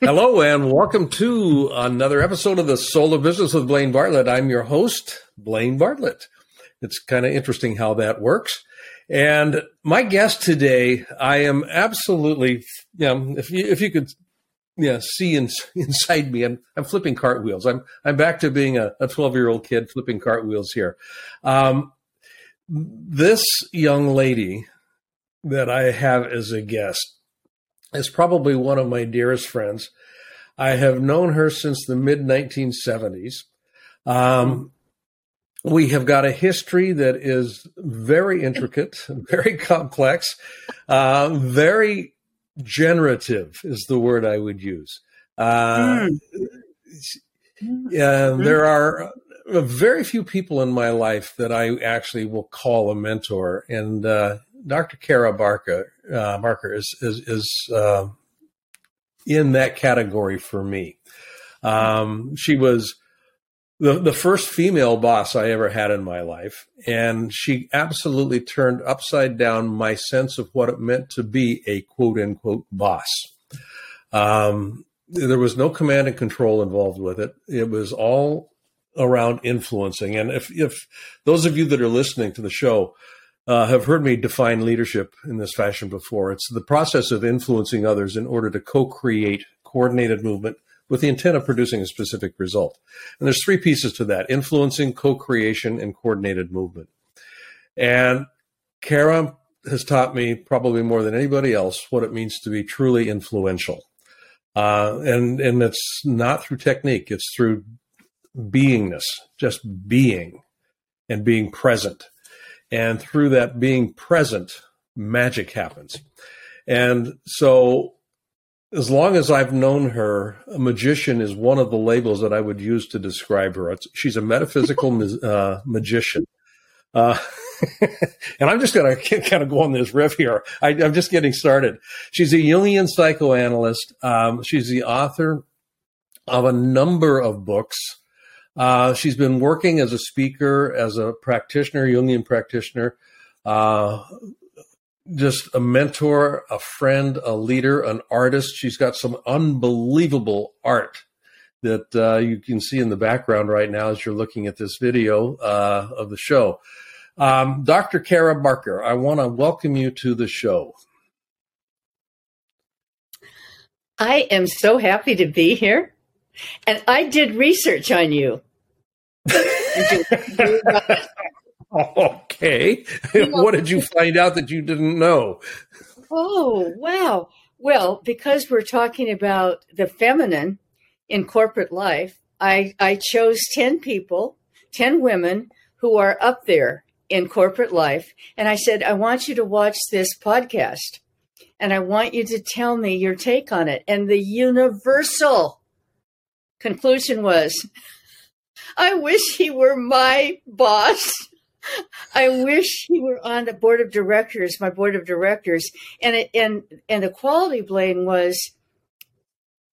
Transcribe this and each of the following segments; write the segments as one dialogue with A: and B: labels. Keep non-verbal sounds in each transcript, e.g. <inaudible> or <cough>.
A: Hello and welcome to another episode of the Soul of Business with Blaine Bartlett. I'm your host, Blaine Bartlett. It's kind of interesting how that works. And my guest today, I am absolutely, you know, if you, if you could, yeah, see in, <laughs> inside me, I'm, I'm flipping cartwheels. I'm, I'm back to being a 12 year old kid flipping cartwheels here. Um, this young lady that I have as a guest is probably one of my dearest friends. I have known her since the mid 1970s. Um, we have got a history that is very intricate, <laughs> very complex, uh, very generative is the word I would use. Uh, mm. there are very few people in my life that I actually will call a mentor, and uh, Dr. Cara Barker, uh, Barker is is, is uh, in that category for me. Um, she was the the first female boss I ever had in my life, and she absolutely turned upside down my sense of what it meant to be a quote unquote boss. Um, there was no command and control involved with it. It was all around influencing. And if if those of you that are listening to the show uh, have heard me define leadership in this fashion before. It's the process of influencing others in order to co create coordinated movement with the intent of producing a specific result. And there's three pieces to that influencing, co creation, and coordinated movement. And Cara has taught me probably more than anybody else what it means to be truly influential. Uh, and, and it's not through technique, it's through beingness, just being and being present and through that being present, magic happens. And so, as long as I've known her, a magician is one of the labels that I would use to describe her. It's, she's a metaphysical <laughs> uh, magician. Uh, <laughs> and I'm just going <laughs> to kind of go on this riff here. I, am just getting started. She's a Jungian psychoanalyst. Um, she's the author of a number of books. Uh, she's been working as a speaker, as a practitioner, Jungian practitioner, uh, just a mentor, a friend, a leader, an artist. She's got some unbelievable art that uh, you can see in the background right now as you're looking at this video uh, of the show. Um, Dr. Cara Barker, I want to welcome you to the show.
B: I am so happy to be here. And I did research on you. <laughs>
A: okay. <laughs> what did you find out that you didn't know?
B: Oh, wow. Well, because we're talking about the feminine in corporate life, I, I chose 10 people, 10 women who are up there in corporate life. And I said, I want you to watch this podcast and I want you to tell me your take on it. And the universal conclusion was I wish he were my boss. I wish he were on the board of directors, my board of directors. And it, and and the quality Blaine was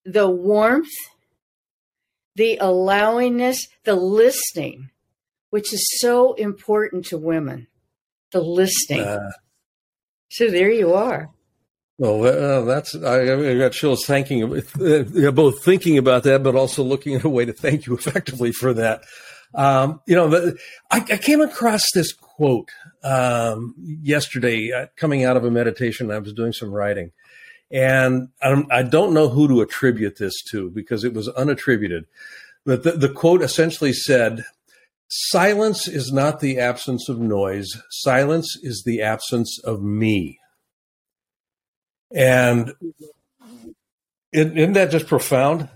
B: the warmth, the allowingness, the listening, which is so important to women. The listening. Uh, so there you are.
A: Well, uh, that's I, I, got chills thanking uh, both thinking about that, but also looking at a way to thank you <laughs> effectively for that. Um, you know, the, I, I, came across this quote um, yesterday uh, coming out of a meditation. I was doing some writing, and I'm, I do not know who to attribute this to because it was unattributed. But the, the quote essentially said, "Silence is not the absence of noise. Silence is the absence of me." And isn't that just profound?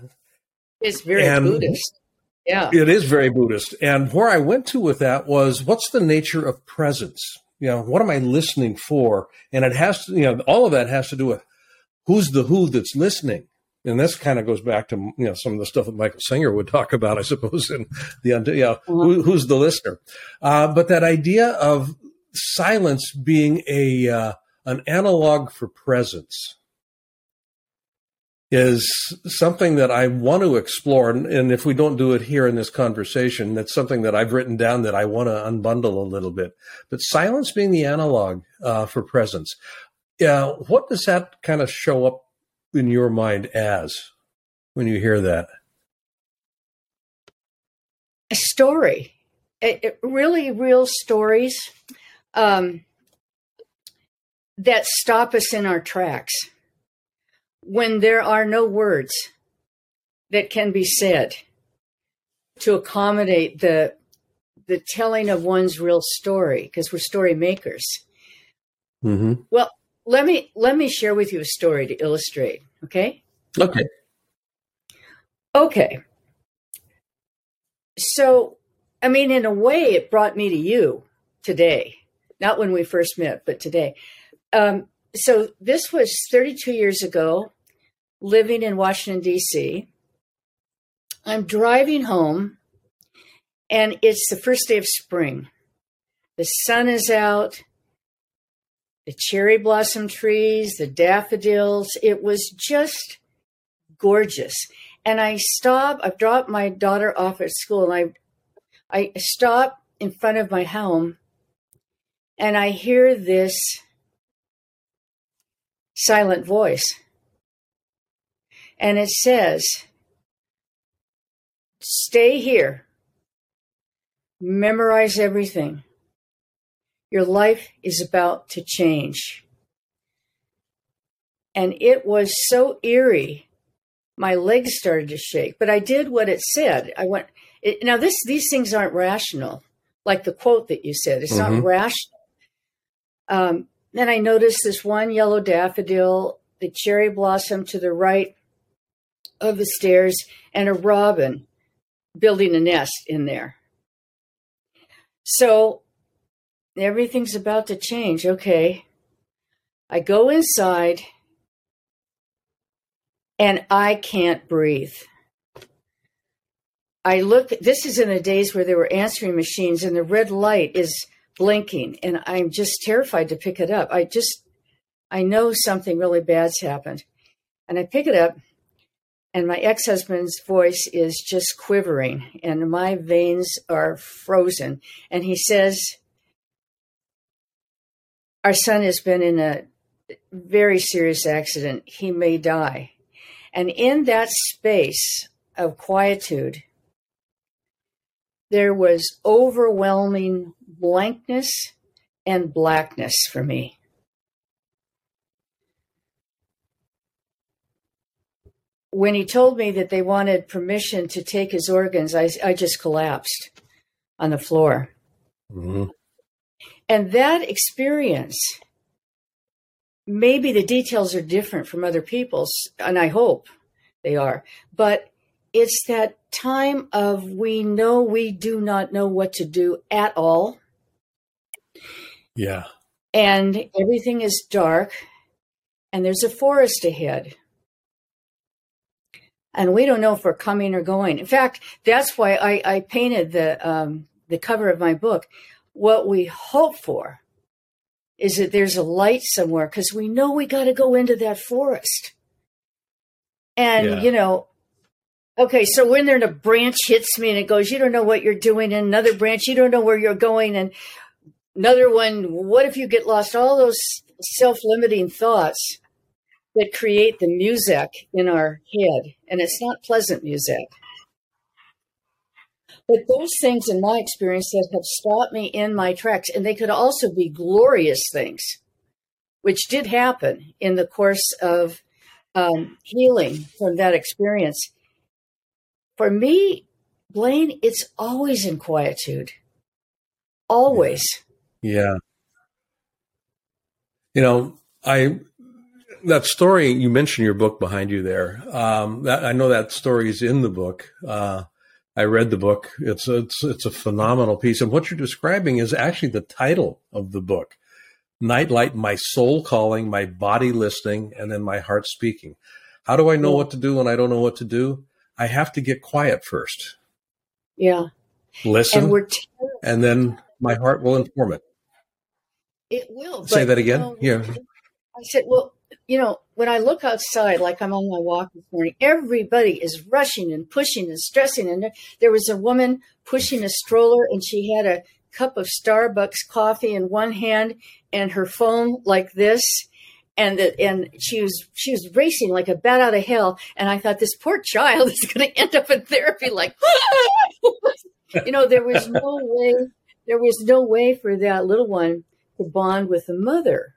B: It's very and Buddhist. Yeah.
A: It is very Buddhist. And where I went to with that was what's the nature of presence? You know, what am I listening for? And it has to, you know, all of that has to do with who's the who that's listening. And this kind of goes back to you know some of the stuff that Michael Singer would talk about, I suppose, in the you know, mm-hmm. who, who's the listener. Uh, but that idea of silence being a uh, an analog for presence is something that I want to explore. And, if we don't do it here in this conversation, that's something that I've written down that I want to unbundle a little bit. But silence being the analog uh, for presence. Yeah, what does that kind of show up in your mind as when you hear that?
B: A story, it, it really real stories um, that stop us in our tracks when there are no words that can be said to accommodate the the telling of one's real story because we're story makers. Mm-hmm. Well, let me let me share with you a story to illustrate. Okay.
A: Okay.
B: Okay. So, I mean, in a way, it brought me to you today. Not when we first met, but today. Um, so this was 32 years ago, living in Washington D.C. I'm driving home, and it's the first day of spring. The sun is out the cherry blossom trees, the daffodils. It was just gorgeous. And I stop, I've dropped my daughter off at school and I I stop in front of my home and I hear this silent voice. And it says, Stay here, memorize everything. Your life is about to change. And it was so eerie. My legs started to shake, but I did what it said. I went, it, now this, these things aren't rational, like the quote that you said. It's mm-hmm. not rational. Um, then I noticed this one yellow daffodil, the cherry blossom to the right of the stairs, and a robin building a nest in there. So everything's about to change. Okay. I go inside and I can't breathe. I look, this is in the days where there were answering machines and the red light is blinking and I'm just terrified to pick it up. I just, I know something really bad's happened. And I pick it up and my ex husband's voice is just quivering and my veins are frozen. And he says, our son has been in a very serious accident. He may die. And in that space of quietude, there was overwhelming blankness and blackness for me. When he told me that they wanted permission to take his organs, I, I just collapsed on the floor. Mm-hmm. And that experience, maybe the details are different from other people's, and I hope they are, but it's that time of we know we do not know what to do at all.
A: Yeah.
B: And everything is dark, and there's a forest ahead. And we don't know if we're coming or going. In fact, that's why I, I painted the um, the cover of my book what we hope for is that there's a light somewhere because we know we got to go into that forest. And, yeah. you know, okay, so when there a branch hits me and it goes, you don't know what you're doing, and another branch, you don't know where you're going, and another one, what if you get lost? All those self limiting thoughts that create the music in our head. And it's not pleasant music. But those things, in my experience, that have stopped me in my tracks, and they could also be glorious things, which did happen in the course of um, healing from that experience. For me, Blaine, it's always in quietude. Always.
A: Yeah. You know, I that story you mentioned your book behind you there. Um, that, I know that story is in the book. Uh, I read the book. It's a, it's it's a phenomenal piece, and what you're describing is actually the title of the book. Nightlight, my soul calling, my body listening, and then my heart speaking. How do I know what to do when I don't know what to do? I have to get quiet first.
B: Yeah.
A: Listen, and, and then my heart will inform it.
B: It will.
A: Say that again. You know, yeah.
B: I said, well, you know, when I look outside, like I'm on my walk this morning, everybody is rushing and pushing and stressing. And there was a woman pushing a stroller, and she had a cup of Starbucks coffee in one hand and her phone like this. And the, and she was she was racing like a bat out of hell. And I thought this poor child is going <laughs> to end up in therapy. Like, <laughs> you know, there was no way there was no way for that little one to bond with the mother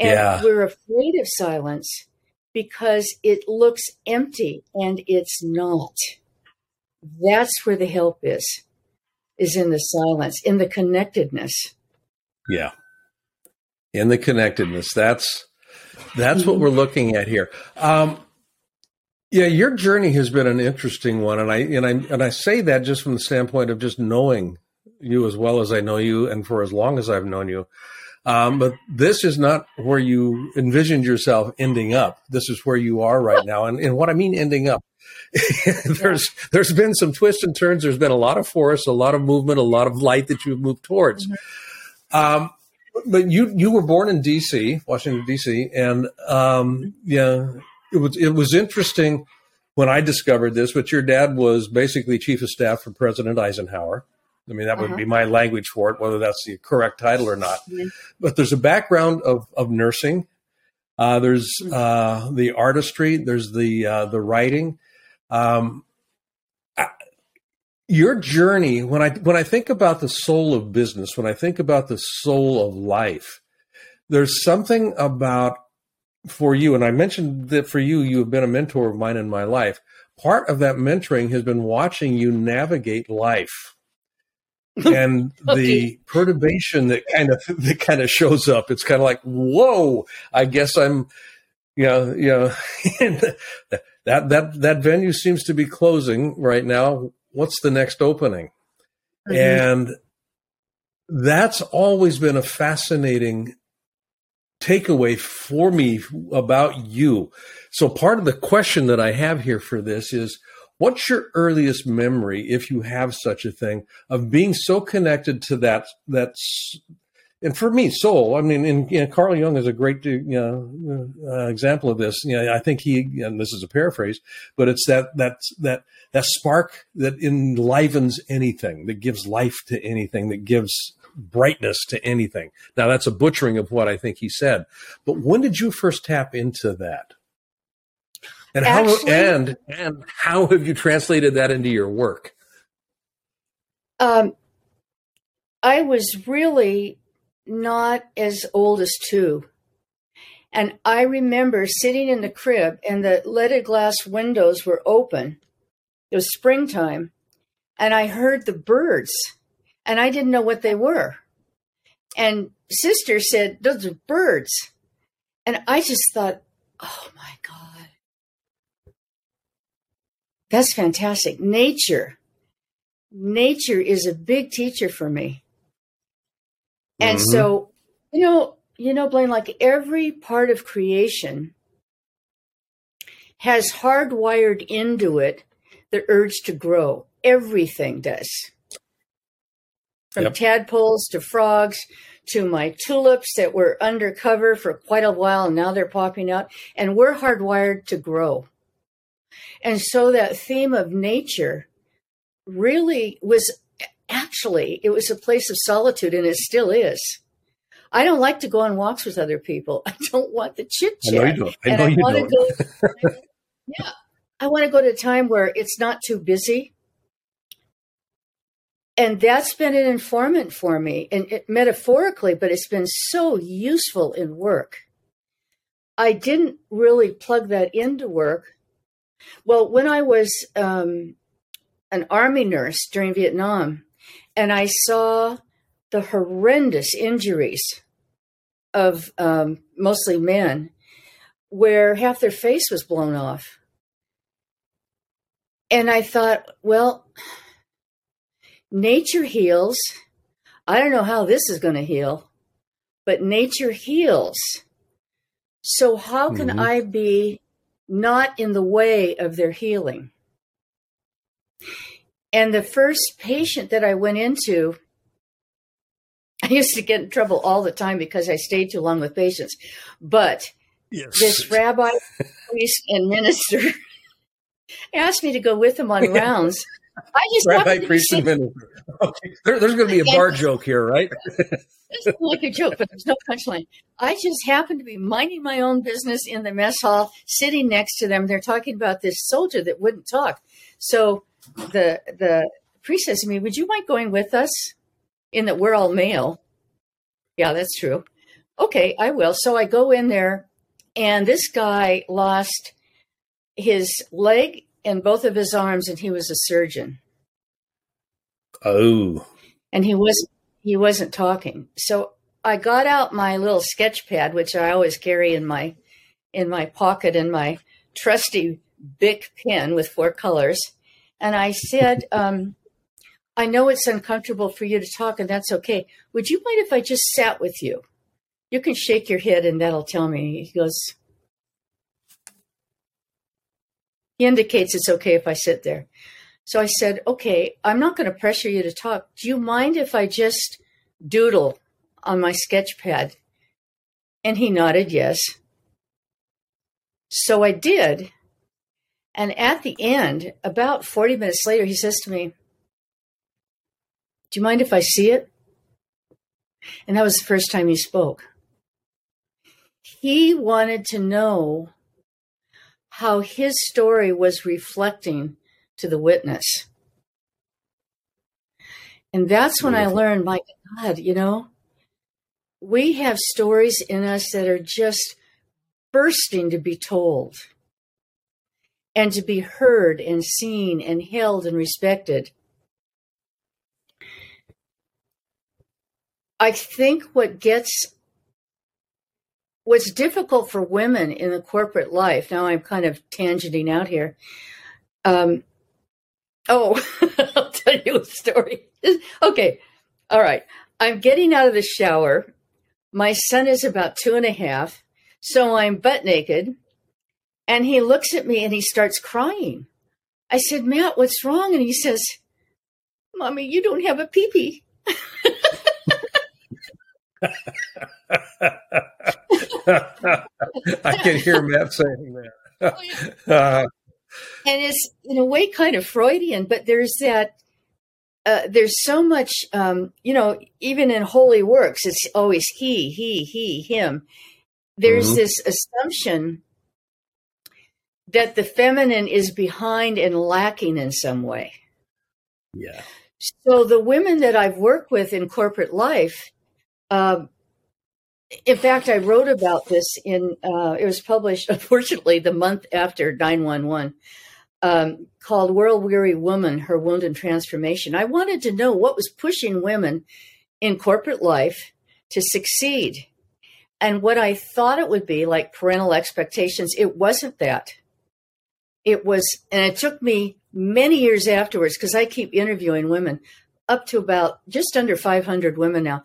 B: and yeah. we're afraid of silence because it looks empty and it's not. That's where the help is, is in the silence, in the connectedness.
A: Yeah. In the connectedness. That's that's mm-hmm. what we're looking at here. Um, yeah, your journey has been an interesting one, and I and I and I say that just from the standpoint of just knowing you as well as I know you, and for as long as I've known you. Um, but this is not where you envisioned yourself ending up. This is where you are right now. And, and what I mean ending up, <laughs> there's there's been some twists and turns. There's been a lot of force, a lot of movement, a lot of light that you've moved towards. Mm-hmm. Um, but you you were born in D.C., Washington D.C., and um, yeah, it was it was interesting when I discovered this. But your dad was basically chief of staff for President Eisenhower. I mean, that uh-huh. would be my language for it, whether that's the correct title or not. Mm-hmm. But there's a background of, of nursing. Uh, there's mm-hmm. uh, the artistry. There's the uh, the writing. Um, your journey when I when I think about the soul of business, when I think about the soul of life, there's something about for you, and I mentioned that for you, you have been a mentor of mine in my life. Part of that mentoring has been watching you navigate life and <laughs> the perturbation that kind of <laughs> that kind of shows up. It's kind of like, whoa! I guess I'm, you know, you know, <laughs> that that that venue seems to be closing right now. What's the next opening? Mm-hmm. And that's always been a fascinating takeaway for me about you. So part of the question that I have here for this is What's your earliest memory, if you have such a thing, of being so connected to that that and for me, soul. I mean, and, you know, Carl Jung is a great you know, uh, example of this. You know, I think he, and this is a paraphrase, but it's that that that that spark that enlivens anything, that gives life to anything, that gives brightness to anything. Now, that's a butchering of what I think he said. But when did you first tap into that? And Actually, how and and how have you translated that into your work?
B: Um, I was really not as old as two. And I remember sitting in the crib and the leaded glass windows were open. It was springtime. And I heard the birds and I didn't know what they were. And sister said, Those are birds. And I just thought, Oh my God that's fantastic. Nature. Nature is a big teacher for me. And mm-hmm. so, you know, you know, Blaine, like every part of creation has hardwired into it the urge to grow. Everything does. From yep. tadpoles to frogs to my tulips that were undercover for quite a while and now they're popping out. And we're hardwired to grow. And so that theme of nature really was actually, it was a place of solitude and it still is. I don't like to go on walks with other people. <laughs> I don't want the chit chat. I know you don't. I know and I you want don't. To go, <laughs> yeah. I want to go to a time where it's not too busy. And that's been an informant for me, and it, metaphorically, but it's been so useful in work. I didn't really plug that into work well, when I was um, an army nurse during Vietnam, and I saw the horrendous injuries of um, mostly men, where half their face was blown off. And I thought, well, nature heals. I don't know how this is going to heal, but nature heals. So, how can mm-hmm. I be not in the way of their healing? And the first patient that I went into, <laughs> I used to get in trouble all the time because I stayed too long with patients. But yes. this rabbi, <laughs> priest, and minister <laughs> asked me to go with him on rounds. I just
A: rabbi, priest, and. Okay. There, there's going to be a bar joke here, right? <laughs>
B: it's like a joke, but there's no punchline. I just happened to be minding my own business in the mess hall, sitting next to them. They're talking about this soldier that wouldn't talk. So the the priest says to me, "Would you mind going with us?" In that we're all male. Yeah, that's true. Okay, I will. So I go in there, and this guy lost his leg and both of his arms, and he was a surgeon.
A: Oh.
B: And he was he wasn't talking. So I got out my little sketch pad, which I always carry in my in my pocket, and my trusty Bic pen with four colors, and I said, <laughs> um, I know it's uncomfortable for you to talk, and that's okay. Would you mind if I just sat with you? You can shake your head, and that'll tell me. He goes, He indicates it's okay if I sit there. So I said, Okay, I'm not going to pressure you to talk. Do you mind if I just doodle on my sketch pad? And he nodded yes. So I did. And at the end, about 40 minutes later, he says to me, Do you mind if I see it? And that was the first time he spoke. He wanted to know how his story was reflecting to the witness. And that's when I learned, my God, you know, we have stories in us that are just bursting to be told and to be heard and seen and held and respected. I think what gets what's difficult for women in the corporate life. Now I'm kind of tangenting out here. Um, oh, <laughs> I'll tell you a story. <laughs> okay, all right. I'm getting out of the shower. My son is about two and a half, so I'm butt naked and he looks at me and he starts crying. I said, Matt, what's wrong? And he says, Mommy, you don't have a peepee. <laughs>
A: I can hear Matt saying that.
B: Uh, and it's in a way kind of Freudian, but there's that. Uh, there's so much, um, you know, even in holy works, it's always he, he, he, him. There's mm-hmm. this assumption that the feminine is behind and lacking in some way.
A: Yeah.
B: So the women that I've worked with in corporate life, uh, in fact, I wrote about this in, uh, it was published, <laughs> unfortunately, the month after 911, um, called World Weary Woman Her Wound and Transformation. I wanted to know what was pushing women in corporate life to succeed. And what I thought it would be, like parental expectations, it wasn't that it was, and it took me many years afterwards because I keep interviewing women, up to about just under 500 women now.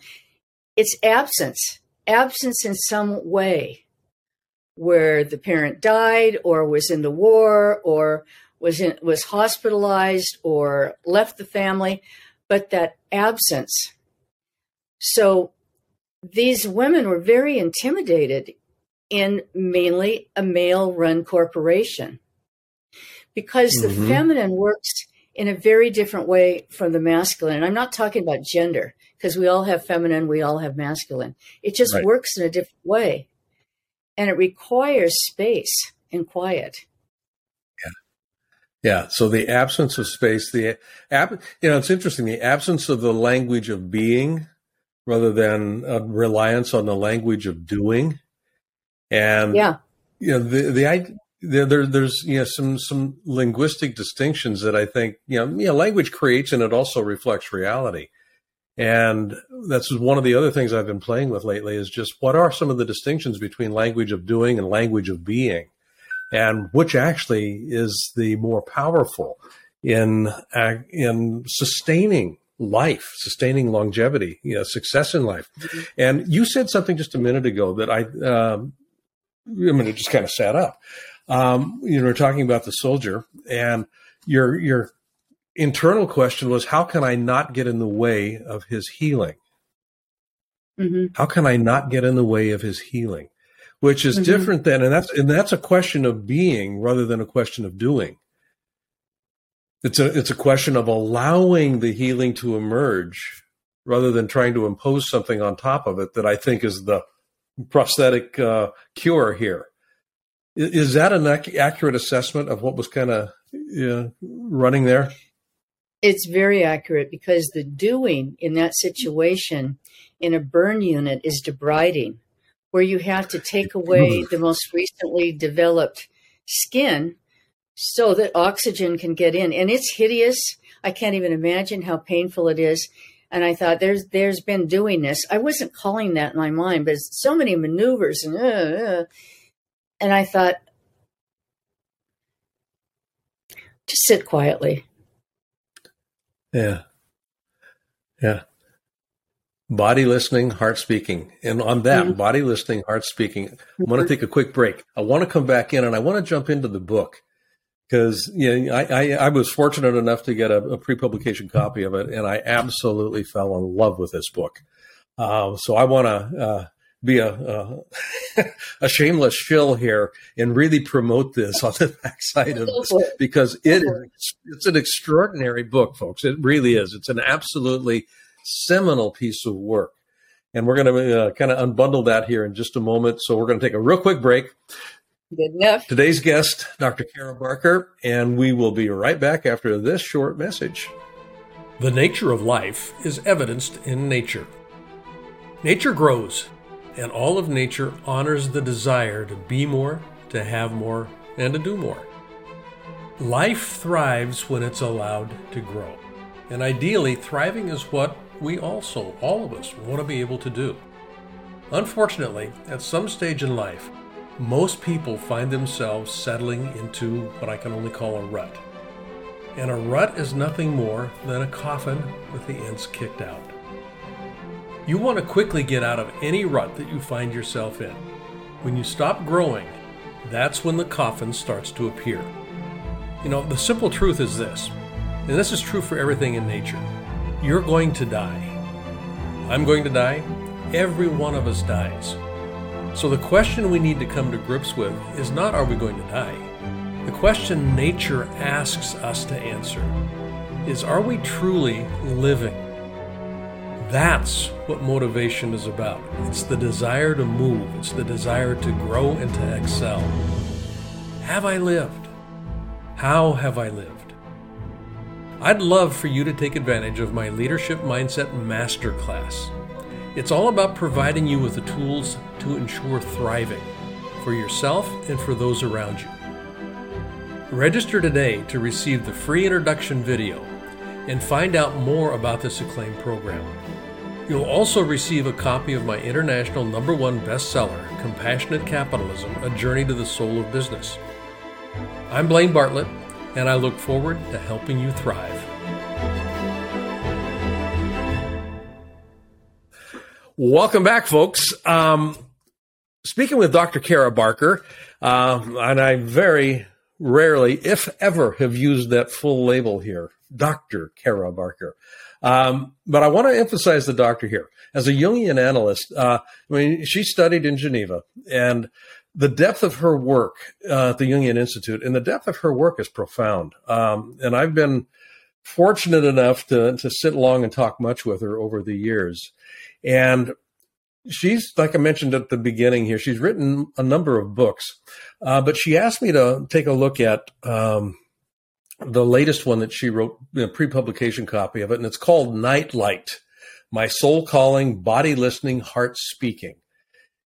B: It's absence, absence in some way where the parent died or was in the war or was in, was hospitalized or left the family, but that absence. So these women were very intimidated in mainly a male run corporation because the mm-hmm. feminine works in a very different way from the masculine. And I'm not talking about gender because we all have feminine, we all have masculine. It just right. works in a different way. And it requires space and quiet.
A: Yeah. Yeah. So the absence of space, the ab- you know, it's interesting. The absence of the language of being rather than a reliance on the language of doing. And
B: yeah,
A: you know, the, the, there, there, there's you know some some linguistic distinctions that I think you know, you know language creates and it also reflects reality. And that's one of the other things I've been playing with lately is just what are some of the distinctions between language of doing and language of being, and which actually is the more powerful in in sustaining life, sustaining longevity, you know, success in life. Mm-hmm. And you said something just a minute ago that I, um, I mean, it just kind of sat up. Um, you know, we're talking about the soldier, and your your internal question was, how can I not get in the way of his healing? Mm-hmm. How can I not get in the way of his healing? Which is mm-hmm. different than, and that's and that's a question of being rather than a question of doing. It's a it's a question of allowing the healing to emerge rather than trying to impose something on top of it that I think is the prosthetic uh, cure here. Is that an accurate assessment of what was kind of uh, running there?
B: It's very accurate because the doing in that situation in a burn unit is debriding, where you have to take away the most recently developed skin so that oxygen can get in. And it's hideous. I can't even imagine how painful it is. And I thought, there's there's been doing this. I wasn't calling that in my mind, but so many maneuvers and uh, uh, and I thought, just sit quietly.
A: Yeah. Yeah. Body listening, heart speaking. And on that, mm-hmm. body listening, heart speaking, I want to take a quick break. I want to come back in and I want to jump into the book because you know, I, I, I, was fortunate enough to get a, a, pre-publication copy of it, and I absolutely fell in love with this book. Uh, so I want to uh, be a, a, <laughs> a shameless shill here and really promote this on the <laughs> backside of this because it is it's an extraordinary book, folks. It really is. It's an absolutely seminal piece of work. And we're going to uh, kind of unbundle that here in just a moment. So we're going to take a real quick break.
B: Good enough.
A: Today's guest, Dr. Cara Barker, and we will be right back after this short message. The nature of life is evidenced in nature. Nature grows and all of nature honors the desire to be more, to have more, and to do more. Life thrives when it's allowed to grow. And ideally, thriving is what we also, all of us, want to be able to do. Unfortunately, at some stage in life, most people find themselves settling into what I can only call a rut. And a rut is nothing more than a coffin with the ends kicked out. You want to quickly get out of any rut that you find yourself in. When you stop growing, that's when the coffin starts to appear. You know, the simple truth is this, and this is true for everything in nature you're going to die. I'm going to die. Every one of us dies. So the question we need to come to grips with is not are we going to die? The question nature asks us to answer is are we truly living? That's what motivation is about. It's the desire to move, it's the desire to grow and to excel. Have I lived? How have I lived? I'd love for you to take advantage of my Leadership Mindset Masterclass. It's all about providing you with the tools to ensure thriving for yourself and for those around you. Register today to receive the free introduction video and find out more about this acclaimed program. You'll also receive a copy of my international number one bestseller, Compassionate Capitalism A Journey to the Soul of Business. I'm Blaine Bartlett, and I look forward to helping you thrive. Welcome back, folks. Um, speaking with Dr. Cara Barker, uh, and I very rarely, if ever, have used that full label here, Dr. Cara Barker. Um, but I want to emphasize the doctor here. As a Jungian analyst, uh, I mean, she studied in Geneva, and the depth of her work uh, at the Jungian Institute and the depth of her work is profound. Um, and I've been fortunate enough to, to sit long and talk much with her over the years. And she's, like I mentioned at the beginning here, she's written a number of books, uh, but she asked me to take a look at um, the latest one that she wrote, a pre-publication copy of it, and it's called Nightlight: My Soul Calling, Body Listening, Heart Speaking.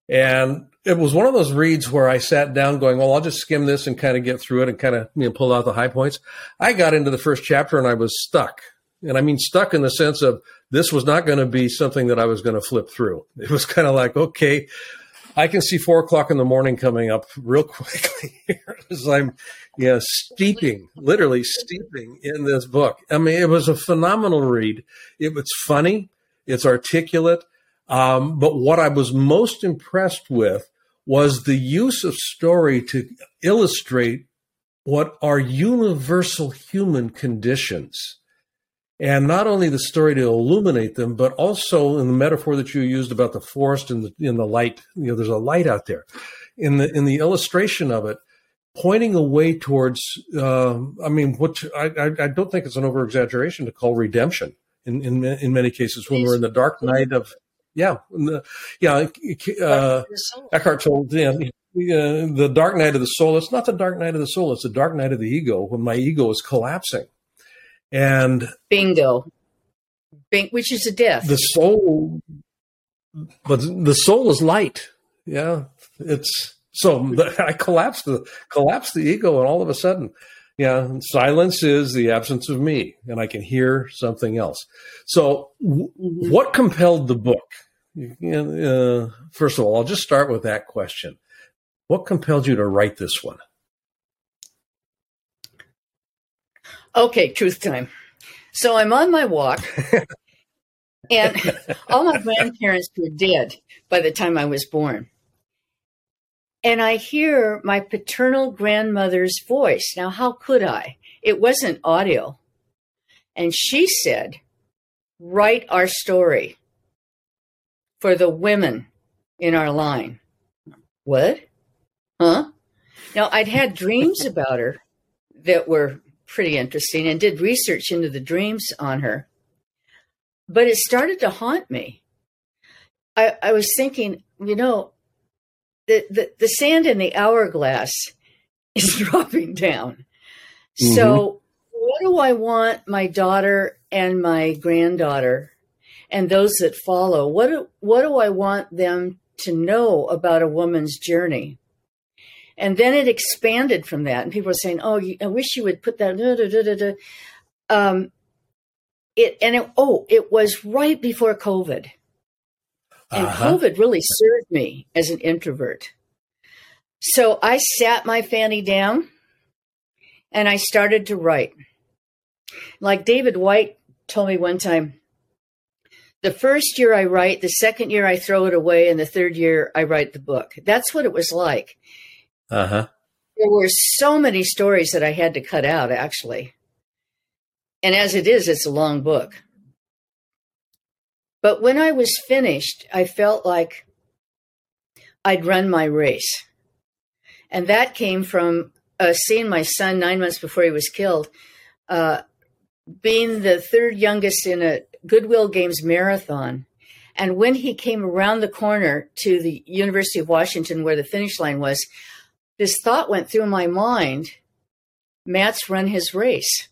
A: And it was one of those reads where I sat down going, well, I'll just skim this and kind of get through it and kind of you know, pull out the high points. I got into the first chapter and I was stuck. And I mean stuck in the sense of this was not going to be something that I was going to flip through. It was kind of like, okay, I can see four o'clock in the morning coming up real <laughs> quickly here as I'm, you know, steeping, literally steeping in this book. I mean, it was a phenomenal read. It was funny. It's articulate. Um, but what I was most impressed with was the use of story to illustrate what are universal human conditions. And not only the story to illuminate them, but also in the metaphor that you used about the forest and the, in the light, you know, there's a light out there. In the in the illustration of it, pointing away towards, uh, I mean, what I, I don't think it's an over exaggeration to call redemption in, in in many cases when we're in the dark night of, yeah, yeah, uh, Eckhart Tolle, yeah, uh, the dark night of the soul. It's not the dark night of the soul. It's the dark night of the ego when my ego is collapsing. And
B: bingo, Bing, which is a death.
A: The soul, but the soul is light. Yeah, it's so <laughs> I collapse the collapse the ego, and all of a sudden, yeah, silence is the absence of me, and I can hear something else. So, w- what compelled the book? Uh, first of all, I'll just start with that question. What compelled you to write this one?
B: Okay, truth time. So I'm on my walk, <laughs> and all my grandparents were dead by the time I was born. And I hear my paternal grandmother's voice. Now, how could I? It wasn't audio. And she said, Write our story for the women in our line. What? Huh? Now, I'd had dreams <laughs> about her that were pretty interesting and did research into the dreams on her. But it started to haunt me. I, I was thinking, you know, the, the, the sand in the hourglass <laughs> is dropping down. Mm-hmm. So, what do I want my daughter and my granddaughter and those that follow? What do, what do I want them to know about a woman's journey? And then it expanded from that. And people were saying, oh, I wish you would put that. Da, da, da, um, it, and it, oh, it was right before COVID. And uh-huh. COVID really served me as an introvert. So I sat my fanny down and I started to write. Like David Whyte told me one time, the first year I write, the second year I throw it away, and the third year I write the book. That's what it was like.
A: Uh huh.
B: There were so many stories that I had to cut out, actually. And as it is, it's a long book. But when I was finished, I felt like I'd run my race. And that came from uh, seeing my son nine months before he was killed, uh, being the third youngest in a Goodwill Games marathon. And when he came around the corner to the University of Washington, where the finish line was, this thought went through my mind Matt's run his race.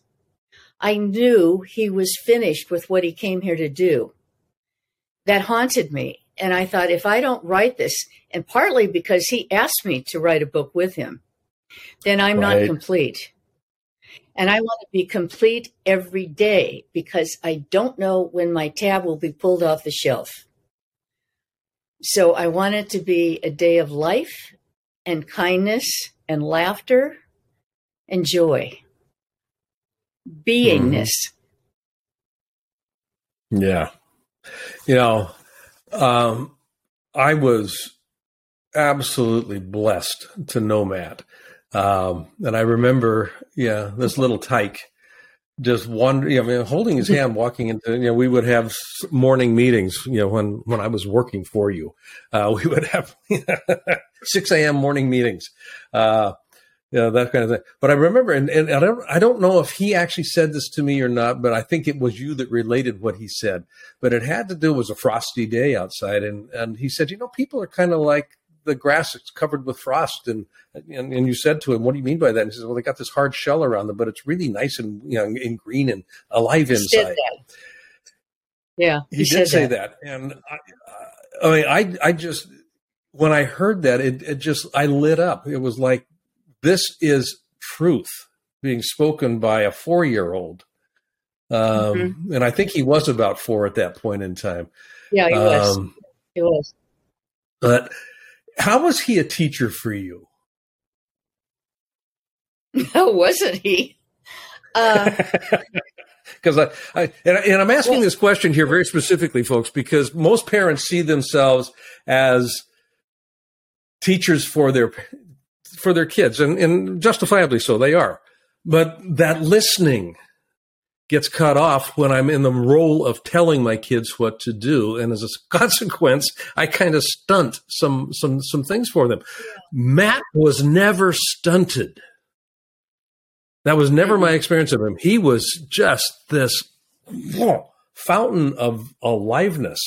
B: I knew he was finished with what he came here to do. That haunted me. And I thought, if I don't write this, and partly because he asked me to write a book with him, then I'm right. not complete. And I want to be complete every day because I don't know when my tab will be pulled off the shelf. So I want it to be a day of life and kindness and laughter and joy. Beingness.
A: Mm. Yeah. You know, um, I was absolutely blessed to know Matt. Um, and I remember, yeah, this little tyke just wondering, I mean, holding his hand, walking into, you know, we would have morning meetings, you know, when, when I was working for you, uh, <laughs> we would have <laughs> 6 a.m. morning meetings, uh, you know, that kind of thing. But I remember, and, and I don't, I don't know if he actually said this to me or not, but I think it was you that related what he said. But it had to do, it was a frosty day outside. And, and he said, you know, people are kind of like the grass is covered with frost. And, and, and you said to him, what do you mean by that? And he says, well, they got this hard shell around them, but it's really nice and, you know, and green and alive inside.
B: Yeah.
A: He, he did say that. that. And I, I mean, I, I just, when I heard that, it, it just, I lit up. It was like, this is truth being spoken by a four year old Um, mm-hmm. And I think he was about four at that point in time.
B: Yeah, he was. Um, he was.
A: But how was he a teacher for you? <laughs>
B: No, wasn't he?
A: Because uh, <laughs> I, I and, and, I'm asking well, this question here very specifically, folks, because most parents see themselves as teachers for their for their kids, and, and justifiably so, they are. But that listening gets cut off when I'm in the role of telling my kids what to do, and as a <laughs> consequence, I kind of stunt some some some things for them. Yeah. Matt was never stunted. That was never my experience of him. He was just this <laughs> fountain of aliveness.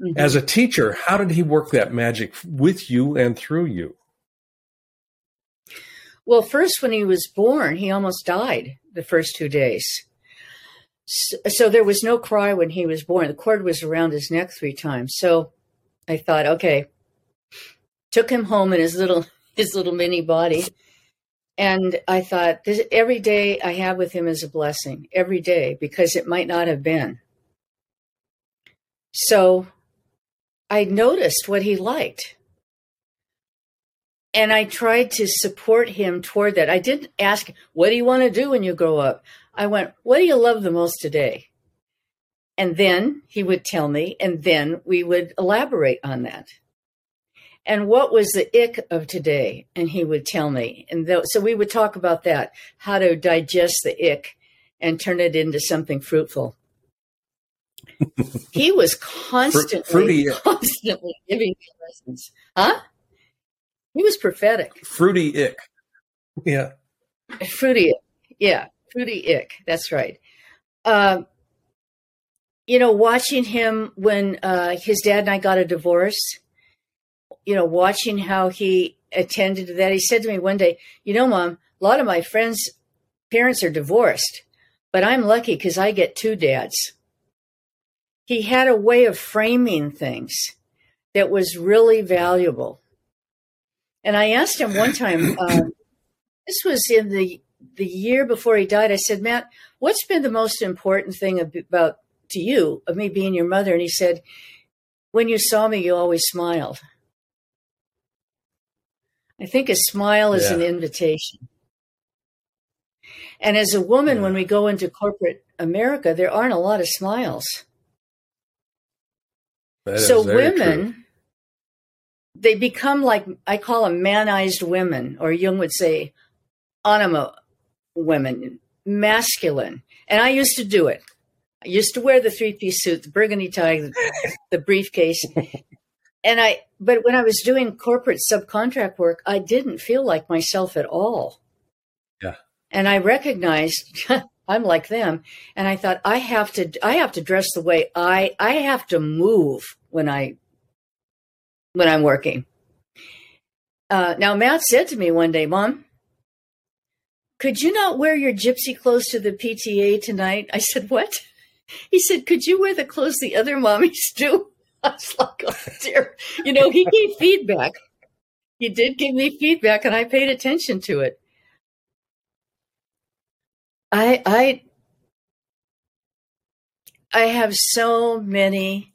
A: Mm-hmm. As a teacher, how did he work that magic with you and through you?
B: Well, first, when he was born, he almost died the first two days. So, so, there was no cry when he was born. The cord was around his neck three times. So I thought, okay, took him home in his little <laughs> his little mini body, and I thought this, every day I have with him is a blessing. Every day because it might not have been. So I noticed what he liked and I tried to support him toward that. I didn't ask, what do you want to do when you grow up? I went, what do you love the most today? And then he would tell me, and then we would elaborate on that. And what was the ick of today? And he would tell me. And th- so we would talk about that, how to digest the ick and turn it into something fruitful. <laughs> he was constantly, Fruity. constantly giving me lessons. Huh? He was prophetic.
A: Fruity ick. Yeah.
B: Fruity Ick. Yeah. Fruity ick. That's right. Uh, you know, watching him when uh, his dad and I got a divorce, you know, watching how he attended to that. He said to me one day, You know, mom, a lot of my friends' parents are divorced, but I'm lucky because I get two dads. He had a way of framing things that was really valuable. And I asked him one time, <clears throat> um, this was in the the year before he died. I said, Matt, what's been the most important thing about to you of me being your mother? And he said, when you saw me, you always smiled. I think a smile is yeah. an invitation. And as a woman, yeah. when we go into corporate America, there aren't a lot of smiles. so women. True they become like I call them manized women, or Jung would say anima women, masculine. And I used to do it. I used to wear the three piece suit, the burgundy tie, the, the briefcase. <laughs> and I, but when I was doing corporate subcontract work, I didn't feel like myself at all.
A: Yeah.
B: And I recognized <laughs> I'm like them. And I thought I have to, I have to dress the way I, I have to move when I when I'm working. Uh, now, Matt said to me one day, Mom, could you not wear your gypsy clothes to the PTA tonight? I said, What? He said, Could you wear the clothes the other mommies do? <laughs> I was like, Oh dear. You know, he gave feedback. He did give me feedback, and I paid attention to it. I I I have so many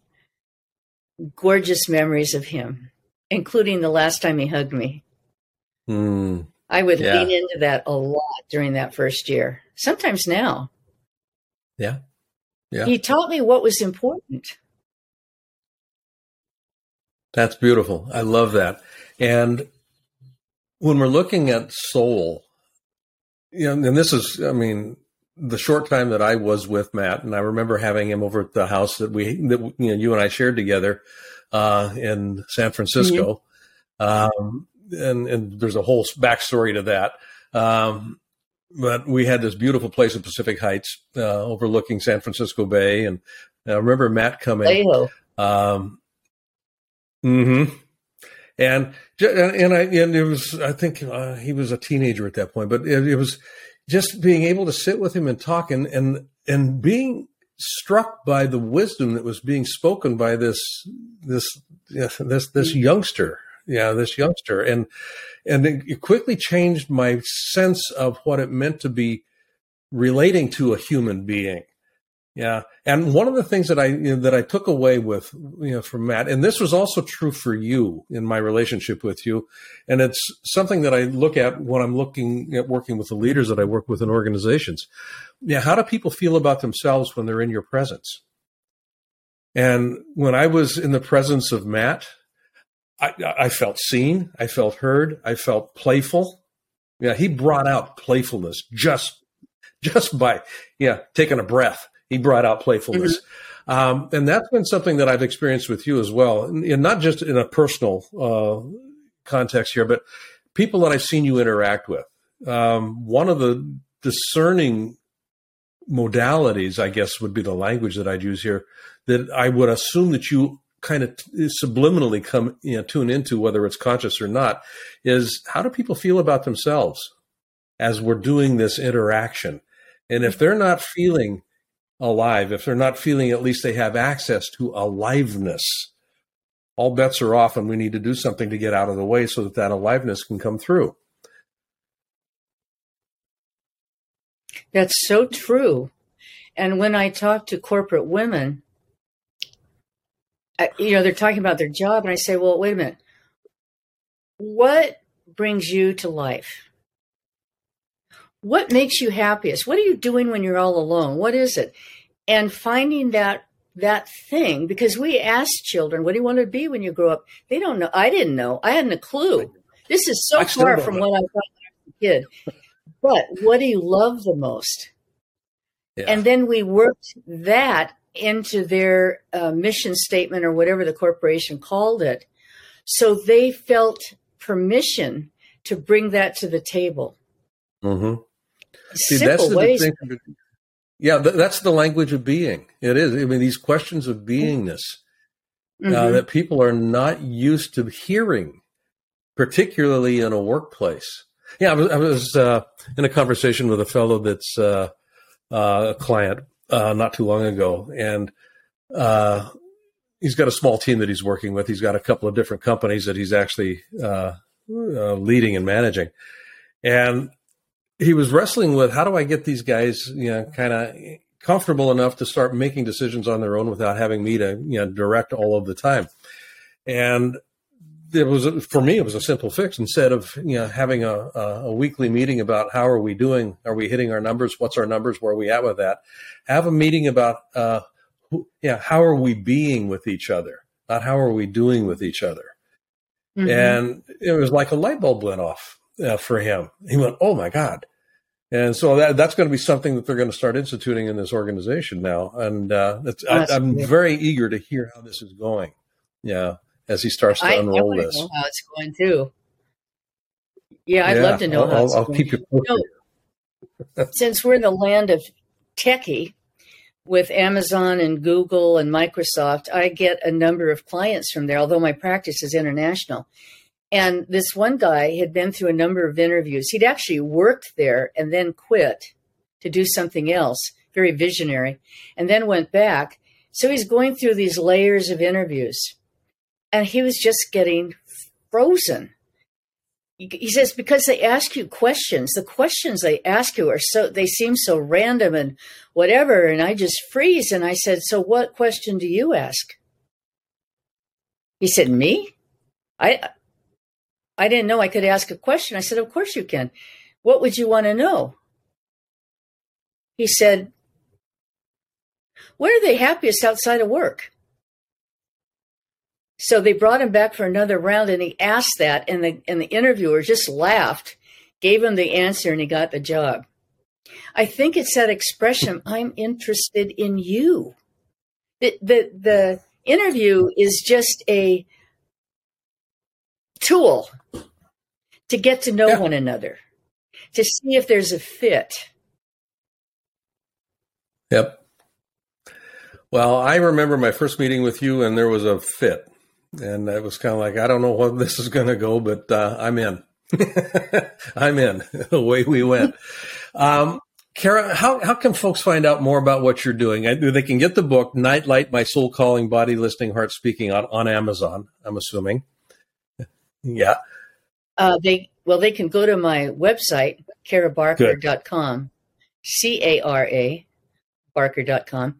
B: gorgeous memories of him, including the last time he hugged me.
A: Mm,
B: I would yeah. lean into that a lot during that first year, sometimes now.
A: Yeah. Yeah.
B: He taught me what was important.
A: That's beautiful. I love that. And when we're looking at soul, you know, and this is, I mean, the short time that I was with Matt, and I remember having him over at the house that we that you know you and I shared together uh, in San Francisco, mm-hmm. um, and and there's a whole backstory to that. Um, but we had this beautiful place in Pacific Heights uh, overlooking San Francisco Bay, and I remember Matt coming. Um, mm-hmm. And and I and it was I think uh, he was a teenager at that point, but it, it was just being able to sit with him and talk and and and being struck by the wisdom that was being spoken by this this this this mm. youngster. Yeah this youngster. And and it quickly changed my sense of what it meant to be relating to a human being. Yeah, and one of the things that I you know, that I took away with you know from Matt, and this was also true for you in my relationship with you, and it's something that I look at when I'm looking at working with the leaders that I work with in organizations. Yeah, how do people feel about themselves when they're in your presence? And when I was in the presence of Matt, I, I felt seen, I felt heard, I felt playful. Yeah, he brought out playfulness just just by yeah taking a breath he brought out playfulness. Mm-hmm. Um, and that's been something that I've experienced with you as well, and not just in a personal uh, context here, but people that I've seen you interact with. Um, one of the discerning modalities, I guess, would be the language that I'd use here. That I would assume that you kind of subliminally come you know, tune into, whether it's conscious or not, is how do people feel about themselves as we're doing this interaction? And if they're not feeling alive. If they're not feeling, at least they have access to aliveness. All bets are off, and we need to do something to get out of the way so that that aliveness can come through.
B: That's so true. And when I talk to corporate women, you know, they're talking about their job, and I say, well, wait a minute. What brings you to life? What makes you happiest? What are you doing when you're all alone? What is it? And finding that that thing because we ask children, "What do you want to be when you grow up?" They don't know. I didn't know. I hadn't a clue. This is so far from what I thought when I was a kid. But what do you love the most? Yeah. And then we worked that into their uh, mission statement or whatever the corporation called it. So they felt permission to bring that to the table.
A: Mm-hmm. See, that's the ways. Yeah, that's the language of being. It is. I mean, these questions of beingness uh, mm-hmm. uh, that people are not used to hearing, particularly in a workplace. Yeah, I was, I was uh, in a conversation with a fellow that's uh, uh a client uh, not too long ago, and he's got a small team that he's working with. He's got a couple of different companies that he's actually leading and managing, and he was wrestling with how do I get these guys, you know, kind of comfortable enough to start making decisions on their own without having me to, you know, direct all of the time. And it was for me, it was a simple fix. Instead of you know having a, a, a weekly meeting about how are we doing, are we hitting our numbers, what's our numbers, where are we at with that, have a meeting about uh, who, yeah, how are we being with each other, not how are we doing with each other. Mm-hmm. And it was like a light bulb went off uh, for him. He went, "Oh my God, and so that, that's going to be something that they're going to start instituting in this organization now. And uh, I, am very eager to hear how this is going. Yeah, as he starts to I, unroll
B: I
A: this.
B: Know how it's going too. Yeah, I'd yeah, love to know
A: I'll,
B: how
A: I'll, I'll keep you posted.
B: Since we're in the land of techie, with Amazon and Google and Microsoft, I get a number of clients from there, although my practice is international. And this one guy had been through a number of interviews. He'd actually worked there and then quit to do something else, very visionary, and then went back. So he's going through these layers of interviews and he was just getting frozen. He says, because they ask you questions, the questions they ask you are so, they seem so random and whatever. And I just freeze. And I said, So what question do you ask? He said, Me? I, I didn't know I could ask a question. I said, Of course you can. What would you want to know? He said, Where are they happiest outside of work? So they brought him back for another round and he asked that, and the, and the interviewer just laughed, gave him the answer, and he got the job. I think it's that expression, I'm interested in you. The, the, the interview is just a tool to get to know yeah. one another, to see if there's a fit.
A: Yep. Well, I remember my first meeting with you, and there was a fit, and it was kind of like I don't know what <laughs> this is going to go, but uh, I'm in. <laughs> I'm in. <laughs> Away we went. Um, Cara, how, how can folks find out more about what you're doing? I, they can get the book, Nightlight, My Soul Calling, Body Listening, Heart Speaking on, on Amazon, I'm assuming. Yeah.
B: Uh, they well, they can go to my website, carabarker.com, C A R A, Barker.com.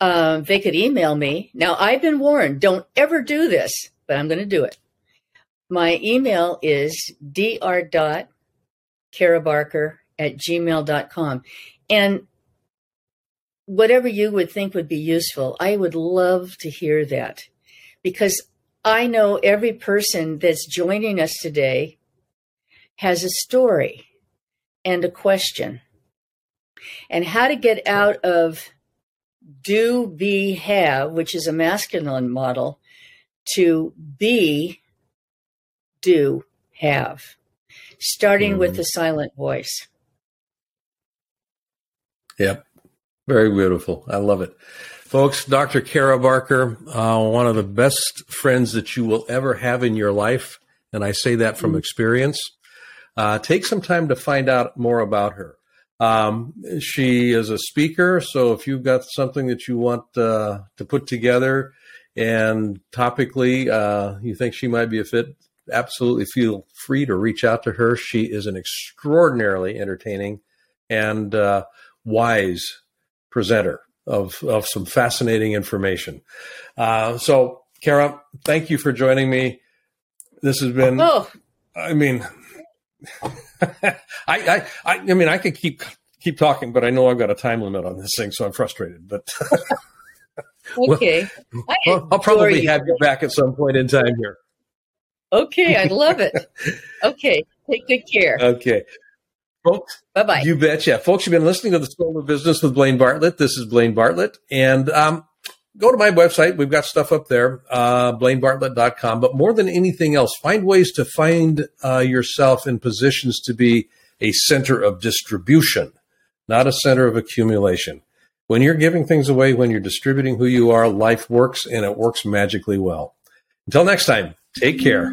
B: Um, they could email me. Now, I've been warned, don't ever do this, but I'm going to do it. My email is dr.carabarker at gmail.com. And whatever you would think would be useful, I would love to hear that because I know every person that's joining us today has a story and a question. And how to get out of do, be, have, which is a masculine model, to be, do, have, starting mm-hmm. with the silent voice.
A: Yep. Very beautiful. I love it. Folks, Dr. Cara Barker, uh, one of the best friends that you will ever have in your life. And I say that from mm-hmm. experience. Uh, take some time to find out more about her. Um, she is a speaker, so if you've got something that you want uh, to put together and topically uh, you think she might be a fit, absolutely feel free to reach out to her. She is an extraordinarily entertaining and uh, wise presenter of, of some fascinating information. Uh, so, Cara, thank you for joining me. This has been, oh. I mean, <laughs> I, I, I, mean, I could keep keep talking, but I know I've got a time limit on this thing, so I'm frustrated. But <laughs>
B: okay,
A: well, <laughs> I'll probably you. have you back at some point in time here.
B: Okay, I love it. okay, take good care.
A: Okay. Folks,
B: bye bye.
A: You betcha. Folks, you've been listening to the Soul of Business with Blaine Bartlett. This is Blaine Bartlett. And um, go to my website. We've got stuff up there, uh, blainebartlett.com. But more than anything else, find ways to find uh, yourself in positions to be a center of distribution, not a center of accumulation. When you're giving things away, when you're distributing who you are, life works and it works magically well. Until next time, take care.